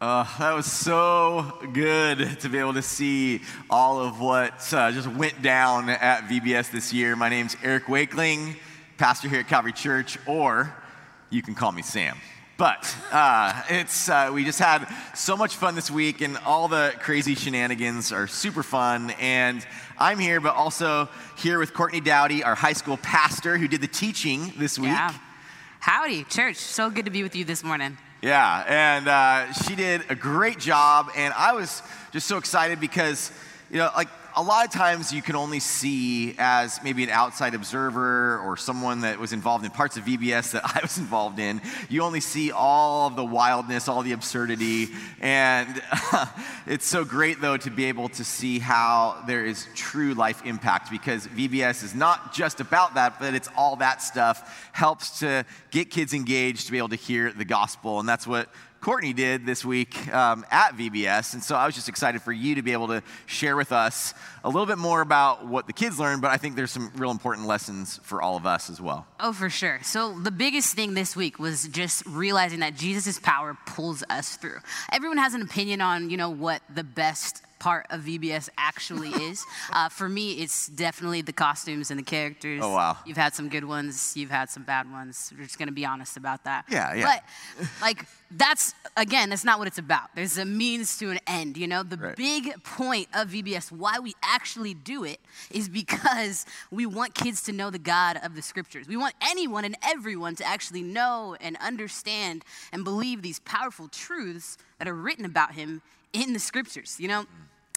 Uh, that was so good to be able to see all of what uh, just went down at VBS this year. My name's Eric Wakeling, pastor here at Calvary Church, or you can call me Sam. But uh, it's uh, we just had so much fun this week, and all the crazy shenanigans are super fun. And I'm here, but also here with Courtney Dowdy, our high school pastor, who did the teaching this week. Yeah. Howdy, church. So good to be with you this morning. Yeah, and uh, she did a great job, and I was just so excited because, you know, like a lot of times you can only see as maybe an outside observer or someone that was involved in parts of VBS that I was involved in, you only see all of the wildness, all the absurdity. And it's so great, though, to be able to see how there is true life impact because VBS is not just about that, but it's all that stuff helps to get kids engaged to be able to hear the gospel. And that's what Courtney did this week um, at VBS. And so I was just excited for you to be able to share with us a little bit more about what the kids learned, but I think there's some real important lessons for all of us as well. Oh, for sure. So the biggest thing this week was just realizing that Jesus' power pulls us through. Everyone has an opinion on, you know, what the best part of VBS actually is. Uh, for me, it's definitely the costumes and the characters. Oh, wow. You've had some good ones, you've had some bad ones. We're just going to be honest about that. Yeah, yeah. But, like, that's, again, that's not what it's about. There's a means to an end, you know? The Right. big point of VBS, why we actually do it, is because we want kids to know the God of the scriptures. We want anyone and everyone to actually know and understand and believe these powerful truths that are written about him in the scriptures, you know?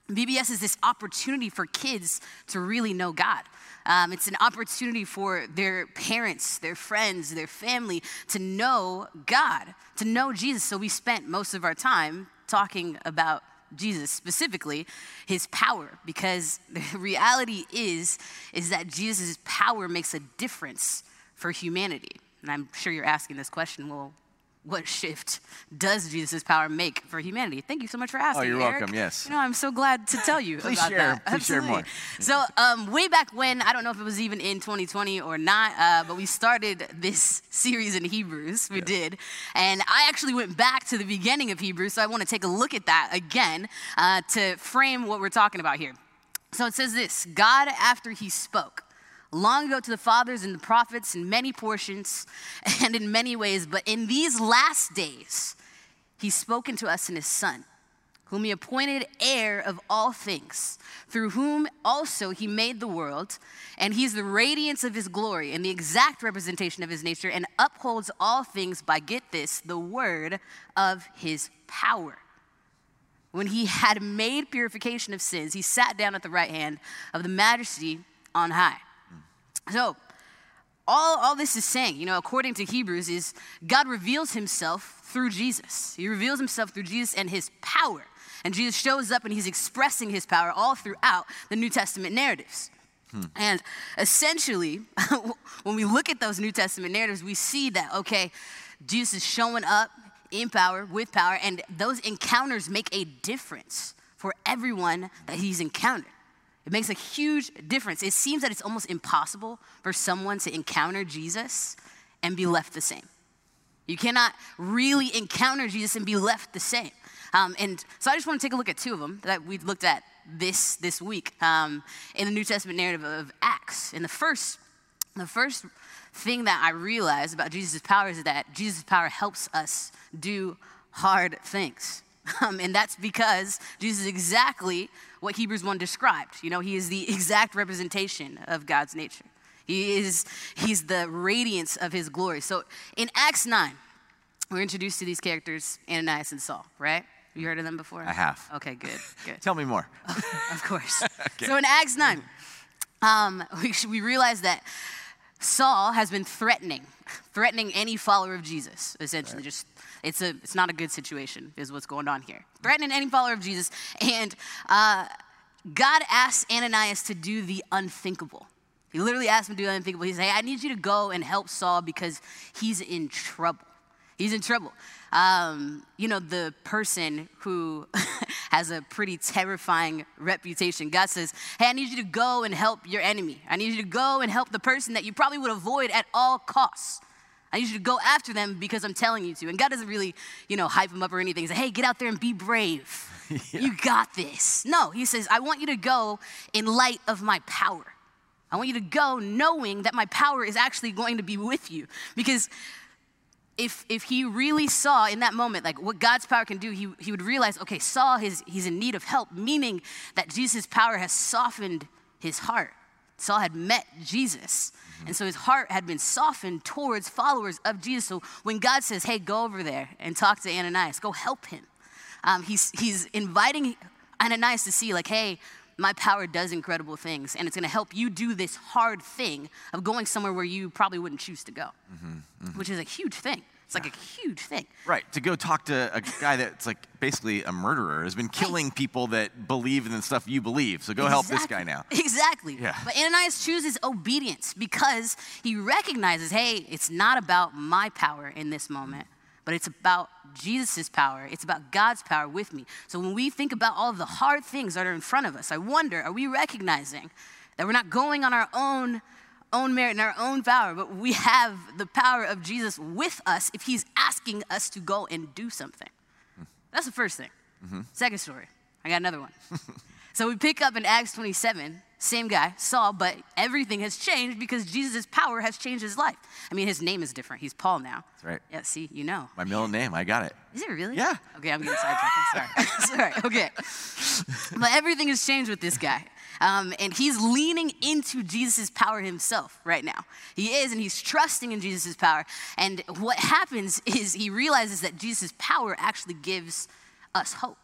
VBS is this opportunity for kids to really know God. Um, it's an opportunity for their parents, their friends, their family to know God, to know Jesus. So we spent most of our time talking about Jesus specifically, his power, because the reality is is that Jesus' power makes a difference for humanity. And I'm sure you're asking this question, well, what shift does Jesus' power make for humanity? Thank you so much for asking. Oh, you're Eric. welcome, yes. You know, I'm so glad to tell you about share, that. please share more. So, um, way back when, I don't know if it was even in 2020 or not, uh, but we started this series in Hebrews. We did. And I actually went back to the beginning of Hebrews, so I want to take a look at that again uh, to frame what we're talking about here. So it says this God, after he spoke, long ago to the fathers and the prophets in many portions and in many ways, but in these last days, he's spoken to us in his Son, whom he appointed heir of all things, through whom also he made the world, and he's the radiance of his glory and the exact representation of his nature, and upholds all things by, get this, the word of his power. When he had made purification of sins, he sat down at the right hand of the majesty on high. So, all, all this is saying, you know, according to Hebrews, is God reveals himself through Jesus. He reveals himself through Jesus and his power. And Jesus shows up and he's expressing his power all throughout the New Testament narratives. Hmm. And essentially, when we look at those New Testament narratives, we see that, okay, Jesus is showing up in power, with power, and those encounters make a difference for everyone that he's encountered. It makes a huge difference. It seems that it's almost impossible for someone to encounter Jesus and be left the same. You cannot really encounter Jesus and be left the same. Um, and so I just want to take a look at two of them that we looked at this this week um, in the New Testament narrative of Acts. And the first, the first thing that I realized about Jesus' power is that Jesus' power helps us do hard things. Um, and that's because Jesus is exactly what Hebrews 1 described. You know, he is the exact representation of God's nature. He is, he's the radiance of his glory. So in Acts 9, we're introduced to these characters, Ananias and Saul, right? You heard of them before? I have. Okay, good, good. Tell me more. of course. So in Acts 9, um, we, we realize that Saul has been threatening, threatening any follower of Jesus, essentially. Just it's a it's not a good situation, is what's going on here. Threatening any follower of Jesus, and uh, God asked Ananias to do the unthinkable. He literally asked him to do the unthinkable. He said, "Hey, I need you to go and help Saul because he's in trouble. He's in trouble." Um, you know, the person who has a pretty terrifying reputation. God says, Hey, I need you to go and help your enemy. I need you to go and help the person that you probably would avoid at all costs. I need you to go after them because I'm telling you to. And God doesn't really, you know, hype him up or anything. He's like, hey, get out there and be brave. yeah. You got this. No, he says, I want you to go in light of my power. I want you to go knowing that my power is actually going to be with you. Because if, if he really saw in that moment like what God's power can do, he, he would realize, okay, Saul is he's in need of help, meaning that Jesus' power has softened his heart. Saul had met Jesus. Mm-hmm. And so his heart had been softened towards followers of Jesus. So when God says, hey, go over there and talk to Ananias, go help him, um, he's, he's inviting Ananias to see, like, hey, my power does incredible things, and it's gonna help you do this hard thing of going somewhere where you probably wouldn't choose to go, mm-hmm, mm-hmm. which is a huge thing. It's like a huge thing. Right. To go talk to a guy that's like basically a murderer, has been killing people that believe in the stuff you believe. So go exactly. help this guy now. Exactly. Yeah. But Ananias chooses obedience because he recognizes, hey, it's not about my power in this moment, but it's about Jesus' power. It's about God's power with me. So when we think about all of the hard things that are in front of us, I wonder, are we recognizing that we're not going on our own own merit and our own power, but we have the power of Jesus with us if he's asking us to go and do something. That's the first thing. Mm-hmm. Second story, I got another one. so we pick up in Acts 27, same guy, Saul, but everything has changed because Jesus' power has changed his life. I mean, his name is different. He's Paul now. That's right. Yeah, see, you know. My middle name, I got it. Is it really? Yeah. Okay, I'm getting sidetracked. Sorry. Sorry, okay. But everything has changed with this guy. Um, and he's leaning into Jesus' power himself right now. He is, and he's trusting in Jesus' power. And what happens is he realizes that Jesus' power actually gives us hope.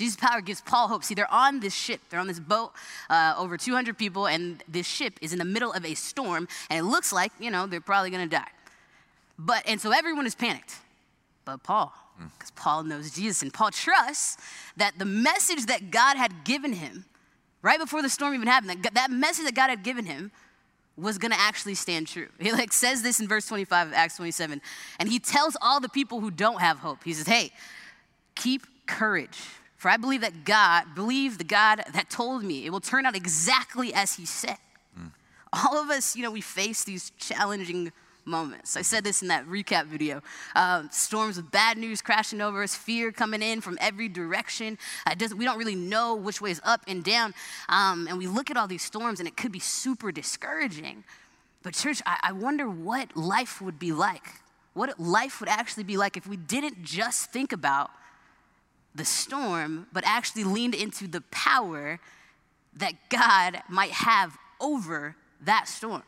Jesus' power gives Paul hope. See, they're on this ship, they're on this boat, uh, over 200 people, and this ship is in the middle of a storm, and it looks like, you know, they're probably gonna die. But, and so everyone is panicked, but Paul, because Paul knows Jesus, and Paul trusts that the message that God had given him right before the storm even happened, that, that message that God had given him was going to actually stand true. He like says this in verse 25 of Acts 27, and he tells all the people who don't have hope. He says, "Hey, keep courage, for I believe that God, believe the God that told me, it will turn out exactly as he said." Mm. All of us, you know, we face these challenging moments. I said this in that recap video. Uh, storms of bad news crashing over us, fear coming in from every direction. Uh, we don't really know which way is up and down. Um, and we look at all these storms and it could be super discouraging. But, church, I, I wonder what life would be like. What life would actually be like if we didn't just think about the storm, but actually leaned into the power that God might have over that storm.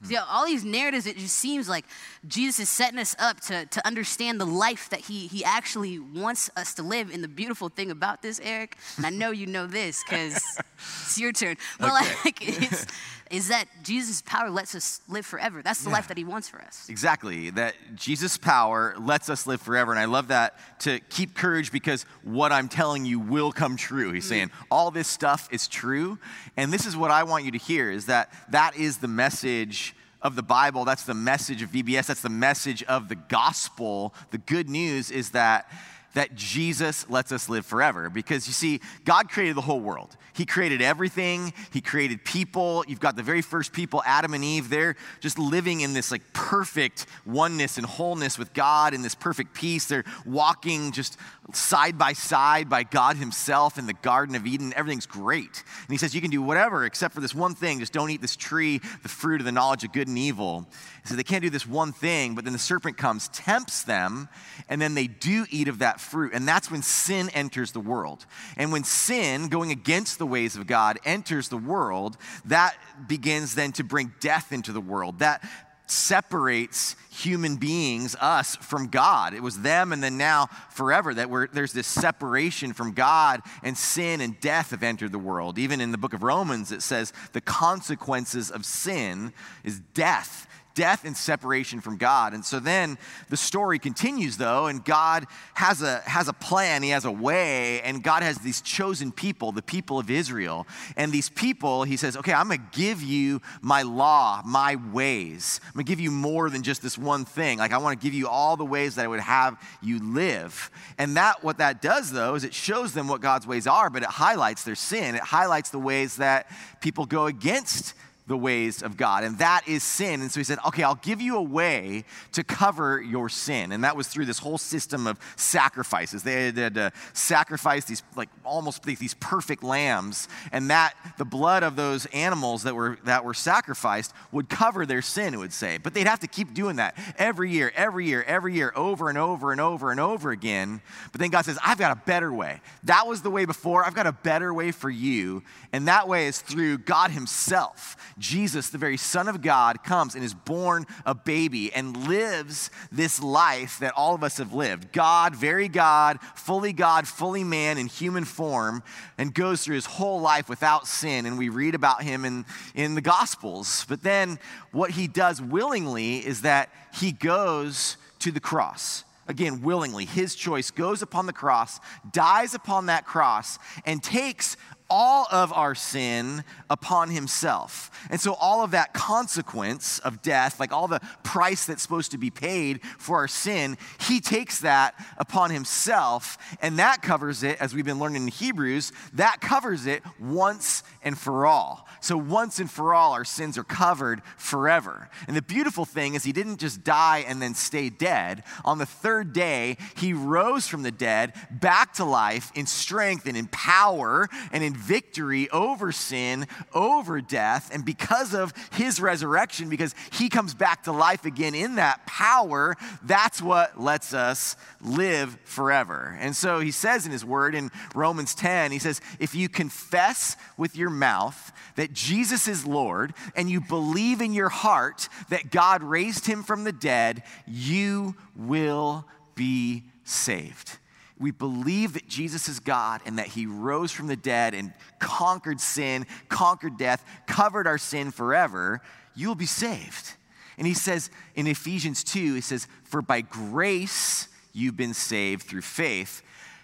Hmm. See, all these narratives, it just seems like Jesus is setting us up to, to understand the life that he, he actually wants us to live. And the beautiful thing about this, Eric, and I know you know this because it's your turn, but okay. like, it's, is that Jesus' power lets us live forever. That's the yeah. life that he wants for us. Exactly. That Jesus' power lets us live forever. And I love that to keep courage because what I'm telling you will come true. He's mm. saying all this stuff is true. And this is what I want you to hear is that that is the message of the Bible. That's the message of VBS. That's the message of the gospel. The good news is that that Jesus lets us live forever. Because you see, God created the whole world. He created everything, He created people. You've got the very first people, Adam and Eve, they're just living in this like perfect oneness and wholeness with God in this perfect peace. They're walking just side by side by God Himself in the Garden of Eden. Everything's great. And He says, You can do whatever except for this one thing. Just don't eat this tree, the fruit of the knowledge of good and evil. Says, They can't do this one thing, but then the serpent comes, tempts them, and then they do eat of that fruit. And that's when sin enters the world. And when sin, going against the ways of God, enters the world, that begins then to bring death into the world. That separates human beings, us, from God. It was them and then now forever that we're, there's this separation from God and sin and death have entered the world. Even in the book of Romans, it says the consequences of sin is death death and separation from God. And so then the story continues though, and God has a has a plan, he has a way, and God has these chosen people, the people of Israel. And these people, he says, "Okay, I'm to give you my law, my ways. I'm to give you more than just this one thing. Like I want to give you all the ways that I would have you live." And that what that does though is it shows them what God's ways are, but it highlights their sin. It highlights the ways that people go against the ways of God, and that is sin. And so he said, Okay, I'll give you a way to cover your sin. And that was through this whole system of sacrifices. They had, to sacrifice these, like, almost these perfect lambs, and that the blood of those animals that were, that were sacrificed would cover their sin, it would say. But they'd have to keep doing that every year, every year, every year, over and over and over and over again. But then God says, I've got a better way. That was the way before. I've got a better way for you. And that way is through God Himself. Jesus, the very Son of God, comes and is born a baby and lives this life that all of us have lived. God, very God, fully God, fully man in human form, and goes through his whole life without sin. And we read about him in, in the Gospels. But then what he does willingly is that he goes to the cross again, willingly, his choice, goes upon the cross, dies upon that cross, and takes all of our sin upon himself. And so, all of that consequence of death, like all the price that's supposed to be paid for our sin, he takes that upon himself. And that covers it, as we've been learning in Hebrews, that covers it once and for all. So, once and for all, our sins are covered forever. And the beautiful thing is, he didn't just die and then stay dead. On the third day, he rose from the dead back to life in strength and in power and in victory over sin, over death. And because of his resurrection, because he comes back to life again in that power, that's what lets us live forever. And so he says in his word in Romans 10, he says, If you confess with your mouth that Jesus is Lord and you believe in your heart that God raised him from the dead, you will be saved we believe that Jesus is God and that he rose from the dead and conquered sin, conquered death, covered our sin forever, you'll be saved. And he says in Ephesians 2, he says, For by grace you've been saved through faith.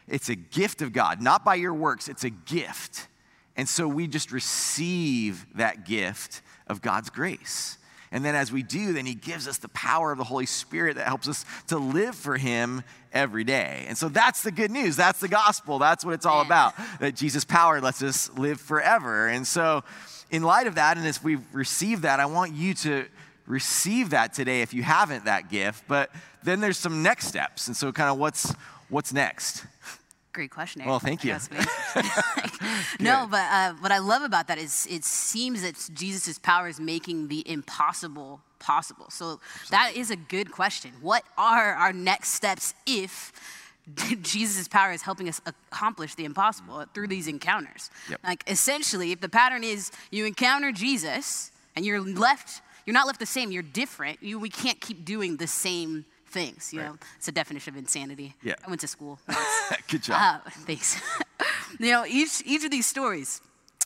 It's a gift of God, not by your works, it's a gift. And so we just receive that gift of God's grace. And then as we do, then he gives us the power of the Holy Spirit that helps us to live for him every day. And so that's the good news. That's the gospel. That's what it's all about. That Jesus' power lets us live forever. And so in light of that, and as we receive that, I want you to receive that today if you haven't that gift. But then there's some next steps. And so kind of what's what's next? Great question. Well, thank you. no, but uh, what I love about that is it seems that Jesus' power is making the impossible possible. So Absolutely. that is a good question. What are our next steps if Jesus' power is helping us accomplish the impossible through these encounters? Yep. Like essentially, if the pattern is you encounter Jesus and you're left, you're not left the same, you're different. You, we can't keep doing the same things. You right. know, it's a definition of insanity. Yeah. I went to school. Good job. Uh, thanks. you know, each each of these stories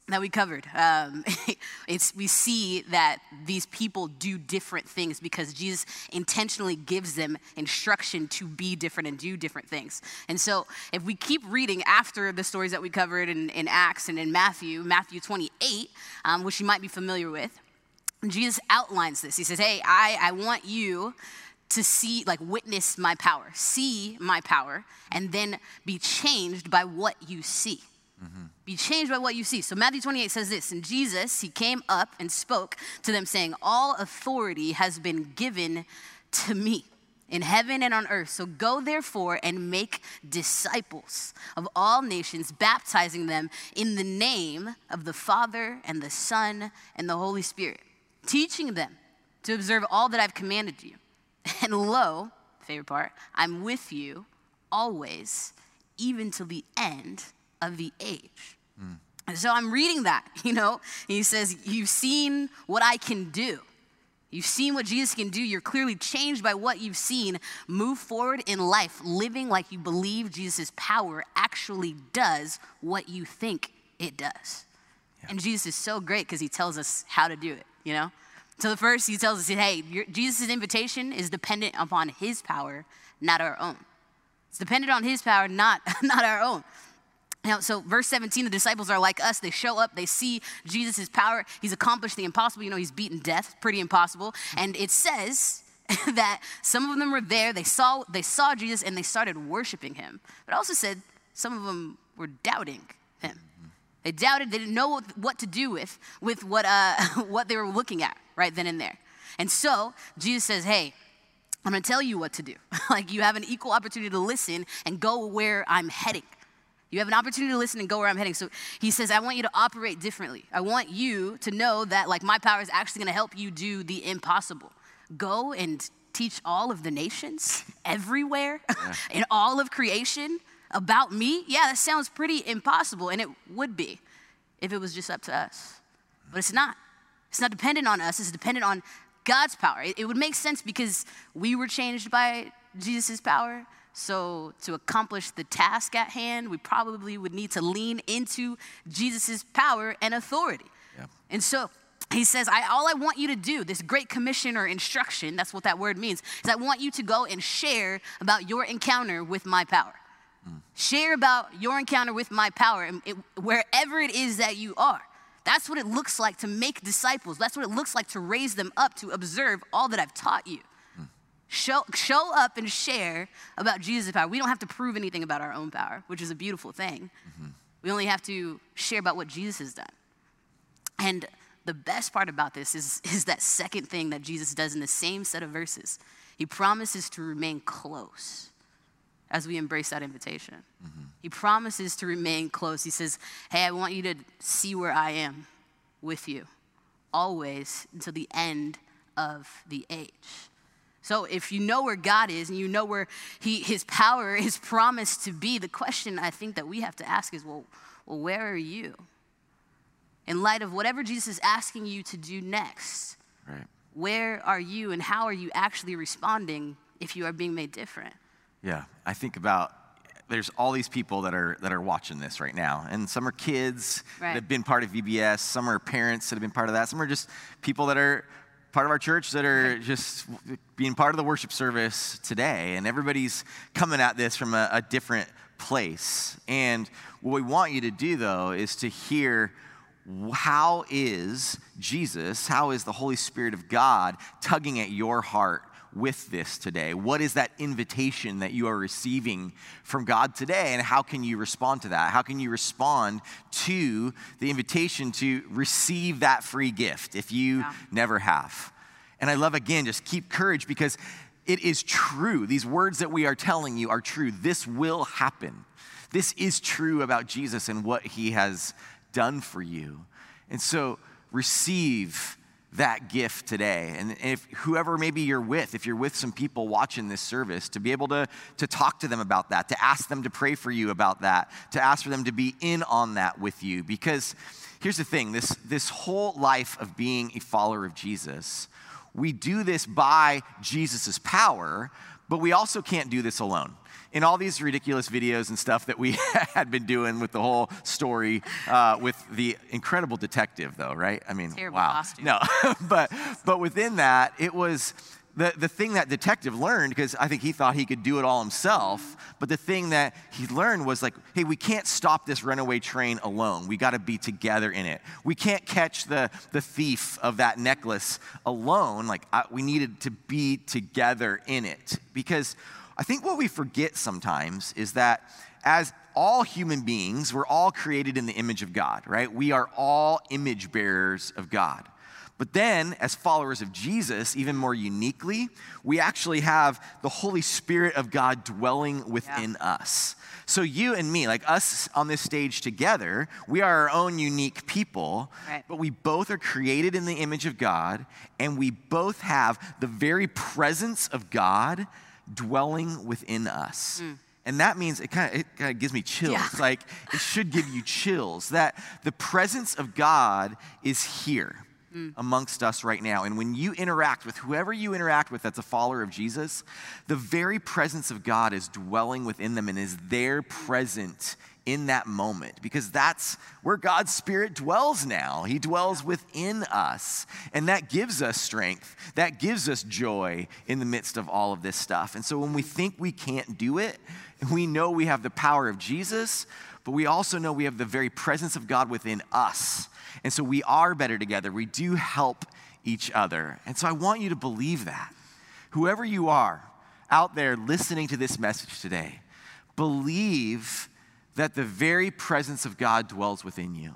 that we covered, um, it's, we see that these people do different things because Jesus intentionally gives them instruction to be different and do different things. And so, if we keep reading after the stories that we covered in, in Acts and in Matthew, Matthew 28, um, which you might be familiar with, Jesus outlines this. He says, Hey, I, I want you to see, like, witness my power, see my power, and then be changed by what you see. Mm-hmm. Be changed by what you see. So Matthew 28 says this, and Jesus, he came up and spoke to them, saying, All authority has been given to me in heaven and on earth. So go therefore and make disciples of all nations, baptizing them in the name of the Father and the Son and the Holy Spirit, teaching them to observe all that I've commanded you. And lo, favorite part, I'm with you always, even to the end of the age. Mm. And so I'm reading that, you know, he says, You've seen what I can do. You've seen what Jesus can do. You're clearly changed by what you've seen. Move forward in life, living like you believe Jesus' power actually does what you think it does. Yeah. And Jesus is so great because he tells us how to do it, you know? So the first, he tells us, hey, Jesus' invitation is dependent upon his power, not our own. It's dependent on his power, not, not our own. Now, so verse 17, the disciples are like us. They show up, they see Jesus' power. He's accomplished the impossible. You know, he's beaten death, pretty impossible. And it says that some of them were there, they saw, they saw Jesus, and they started worshiping him. But also said some of them were doubting him. They doubted, they didn't know what to do with, with what, uh, what they were looking at right then and there. And so Jesus says, Hey, I'm gonna tell you what to do. like you have an equal opportunity to listen and go where I'm heading. You have an opportunity to listen and go where I'm heading. So he says, I want you to operate differently. I want you to know that like my power is actually gonna help you do the impossible. Go and teach all of the nations everywhere yeah. in all of creation about me. Yeah, that sounds pretty impossible, and it would be if it was just up to us. But it's not. It's not dependent on us, it's dependent on God's power. It, it would make sense because we were changed by Jesus' power. So, to accomplish the task at hand, we probably would need to lean into Jesus' power and authority. Yeah. And so, he says, I, All I want you to do, this great commission or instruction, that's what that word means, is I want you to go and share about your encounter with my power. Mm. Share about your encounter with my power and it, wherever it is that you are. That's what it looks like to make disciples. That's what it looks like to raise them up, to observe all that I've taught you. Show, show up and share about Jesus' power. We don't have to prove anything about our own power, which is a beautiful thing. Mm-hmm. We only have to share about what Jesus has done. And the best part about this is, is that second thing that Jesus does in the same set of verses. He promises to remain close as we embrace that invitation. Mm-hmm. He promises to remain close. He says, Hey, I want you to see where I am with you always until the end of the age. So if you know where God is and you know where he, his power is promised to be, the question I think that we have to ask is, well, well, where are you? In light of whatever Jesus is asking you to do next, right. where are you and how are you actually responding if you are being made different? Yeah, I think about there's all these people that are that are watching this right now, and some are kids right. that have been part of VBS, some are parents that have been part of that, some are just people that are part of our church that are just being part of the worship service today, and everybody's coming at this from a, a different place. And what we want you to do though is to hear how is Jesus, how is the Holy Spirit of God tugging at your heart with this today? What is that invitation that you are receiving from God today? And how can you respond to that? How can you respond to the invitation to receive that free gift if you yeah. never have? And I love again, just keep courage because it is true. These words that we are telling you are true. This will happen. This is true about Jesus and what he has done for you. And so receive that gift today. And if whoever maybe you're with, if you're with some people watching this service, to be able to, to talk to them about that, to ask them to pray for you about that, to ask for them to be in on that with you. Because here's the thing this, this whole life of being a follower of Jesus, we do this by Jesus' power, but we also can't do this alone in all these ridiculous videos and stuff that we had been doing with the whole story uh, with the incredible detective, though, right? I mean, Terrible wow. Costume. No, but but within that, it was the, the thing that detective learned, because I think he thought he could do it all himself, but the thing that he learned was like, hey, we can't stop this runaway train alone. We got to be together in it. We can't catch the, the thief of that necklace alone. Like, I, we needed to be together in it. Because I think what we forget sometimes is that as all human beings, we're all created in the image of God, right? We are all image bearers of God. But then, as followers of Jesus, even more uniquely, we actually have the Holy Spirit of God dwelling within yeah. us. So, you and me, like us on this stage together, we are our own unique people, right. but we both are created in the image of God, and we both have the very presence of God dwelling within us. Mm. And that means it kind of it kind of gives me chills. Yeah. Like it should give you chills that the presence of God is here mm. amongst us right now. And when you interact with whoever you interact with that's a follower of Jesus, the very presence of God is dwelling within them and is there present in that moment because that's where God's Spirit dwells now. He dwells within us. And that gives us strength, that gives us joy in the midst of all of this stuff. And so when we think we can't do it, we know we have the power of Jesus, but we also know we have the very presence of God within us. And so we are better together. We do help each other. And so I want you to believe that. Whoever you are out there listening to this message today, believe that the very presence of God dwells within you.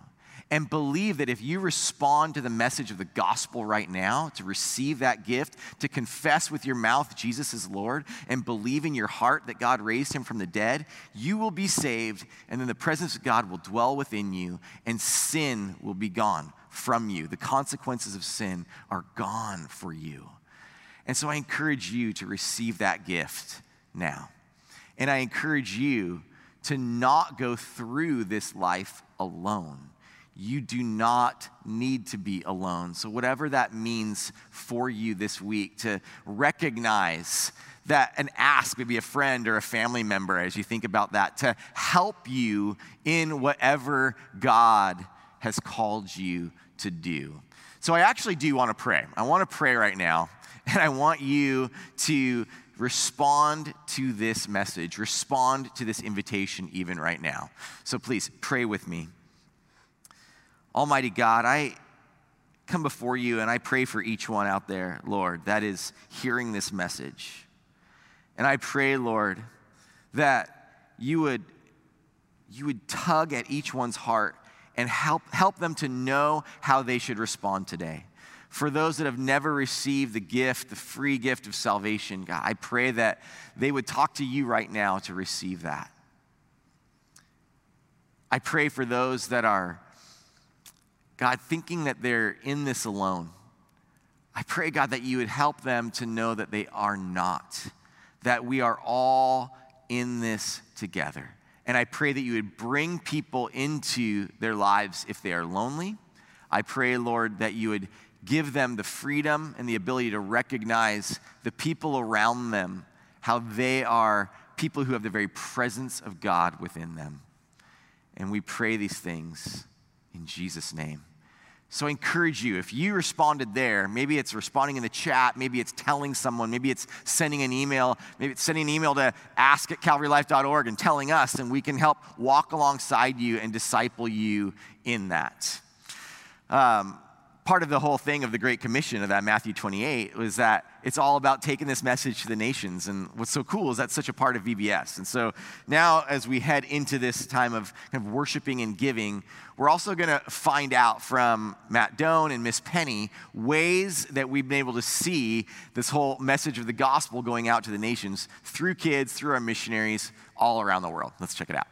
And believe that if you respond to the message of the gospel right now, to receive that gift, to confess with your mouth Jesus is Lord, and believe in your heart that God raised him from the dead, you will be saved, and then the presence of God will dwell within you, and sin will be gone from you. The consequences of sin are gone for you. And so I encourage you to receive that gift now. And I encourage you to not go through this life alone. You do not need to be alone. So, whatever that means for you this week, to recognize that and ask maybe a friend or a family member as you think about that to help you in whatever God has called you to do. So, I actually do want to pray. I want to pray right now, and I want you to respond to this message, respond to this invitation even right now. So, please pray with me. Almighty God, I come before you and I pray for each one out there, Lord, that is hearing this message. And I pray, Lord, that you would, you would tug at each one's heart and help, help them to know how they should respond today. For those that have never received the gift, the free gift of salvation, God, I pray that they would talk to you right now to receive that. I pray for those that are God, thinking that they're in this alone, I pray, God, that you would help them to know that they are not, that we are all in this together. And I pray that you would bring people into their lives if they are lonely. I pray, Lord, that you would give them the freedom and the ability to recognize the people around them, how they are people who have the very presence of God within them. And we pray these things in Jesus' name. So I encourage you, if you responded there, maybe it's responding in the chat, maybe it's telling someone, maybe it's sending an email, maybe it's sending an email to ask at calvarylife.org and telling us, and we can help walk alongside you and disciple you in that. Um, part of the whole thing of the Great Commission of that Matthew 28 was that it's all about taking this message to the nations. And what's so cool is that's such a part of VBS. And so now, as we head into this time of kind of worshiping and giving, we're also going to find out from Matt Doan and Miss Penny ways that we've been able to see this whole message of the gospel going out to the nations through kids, through our missionaries all around the world. Let's check it out.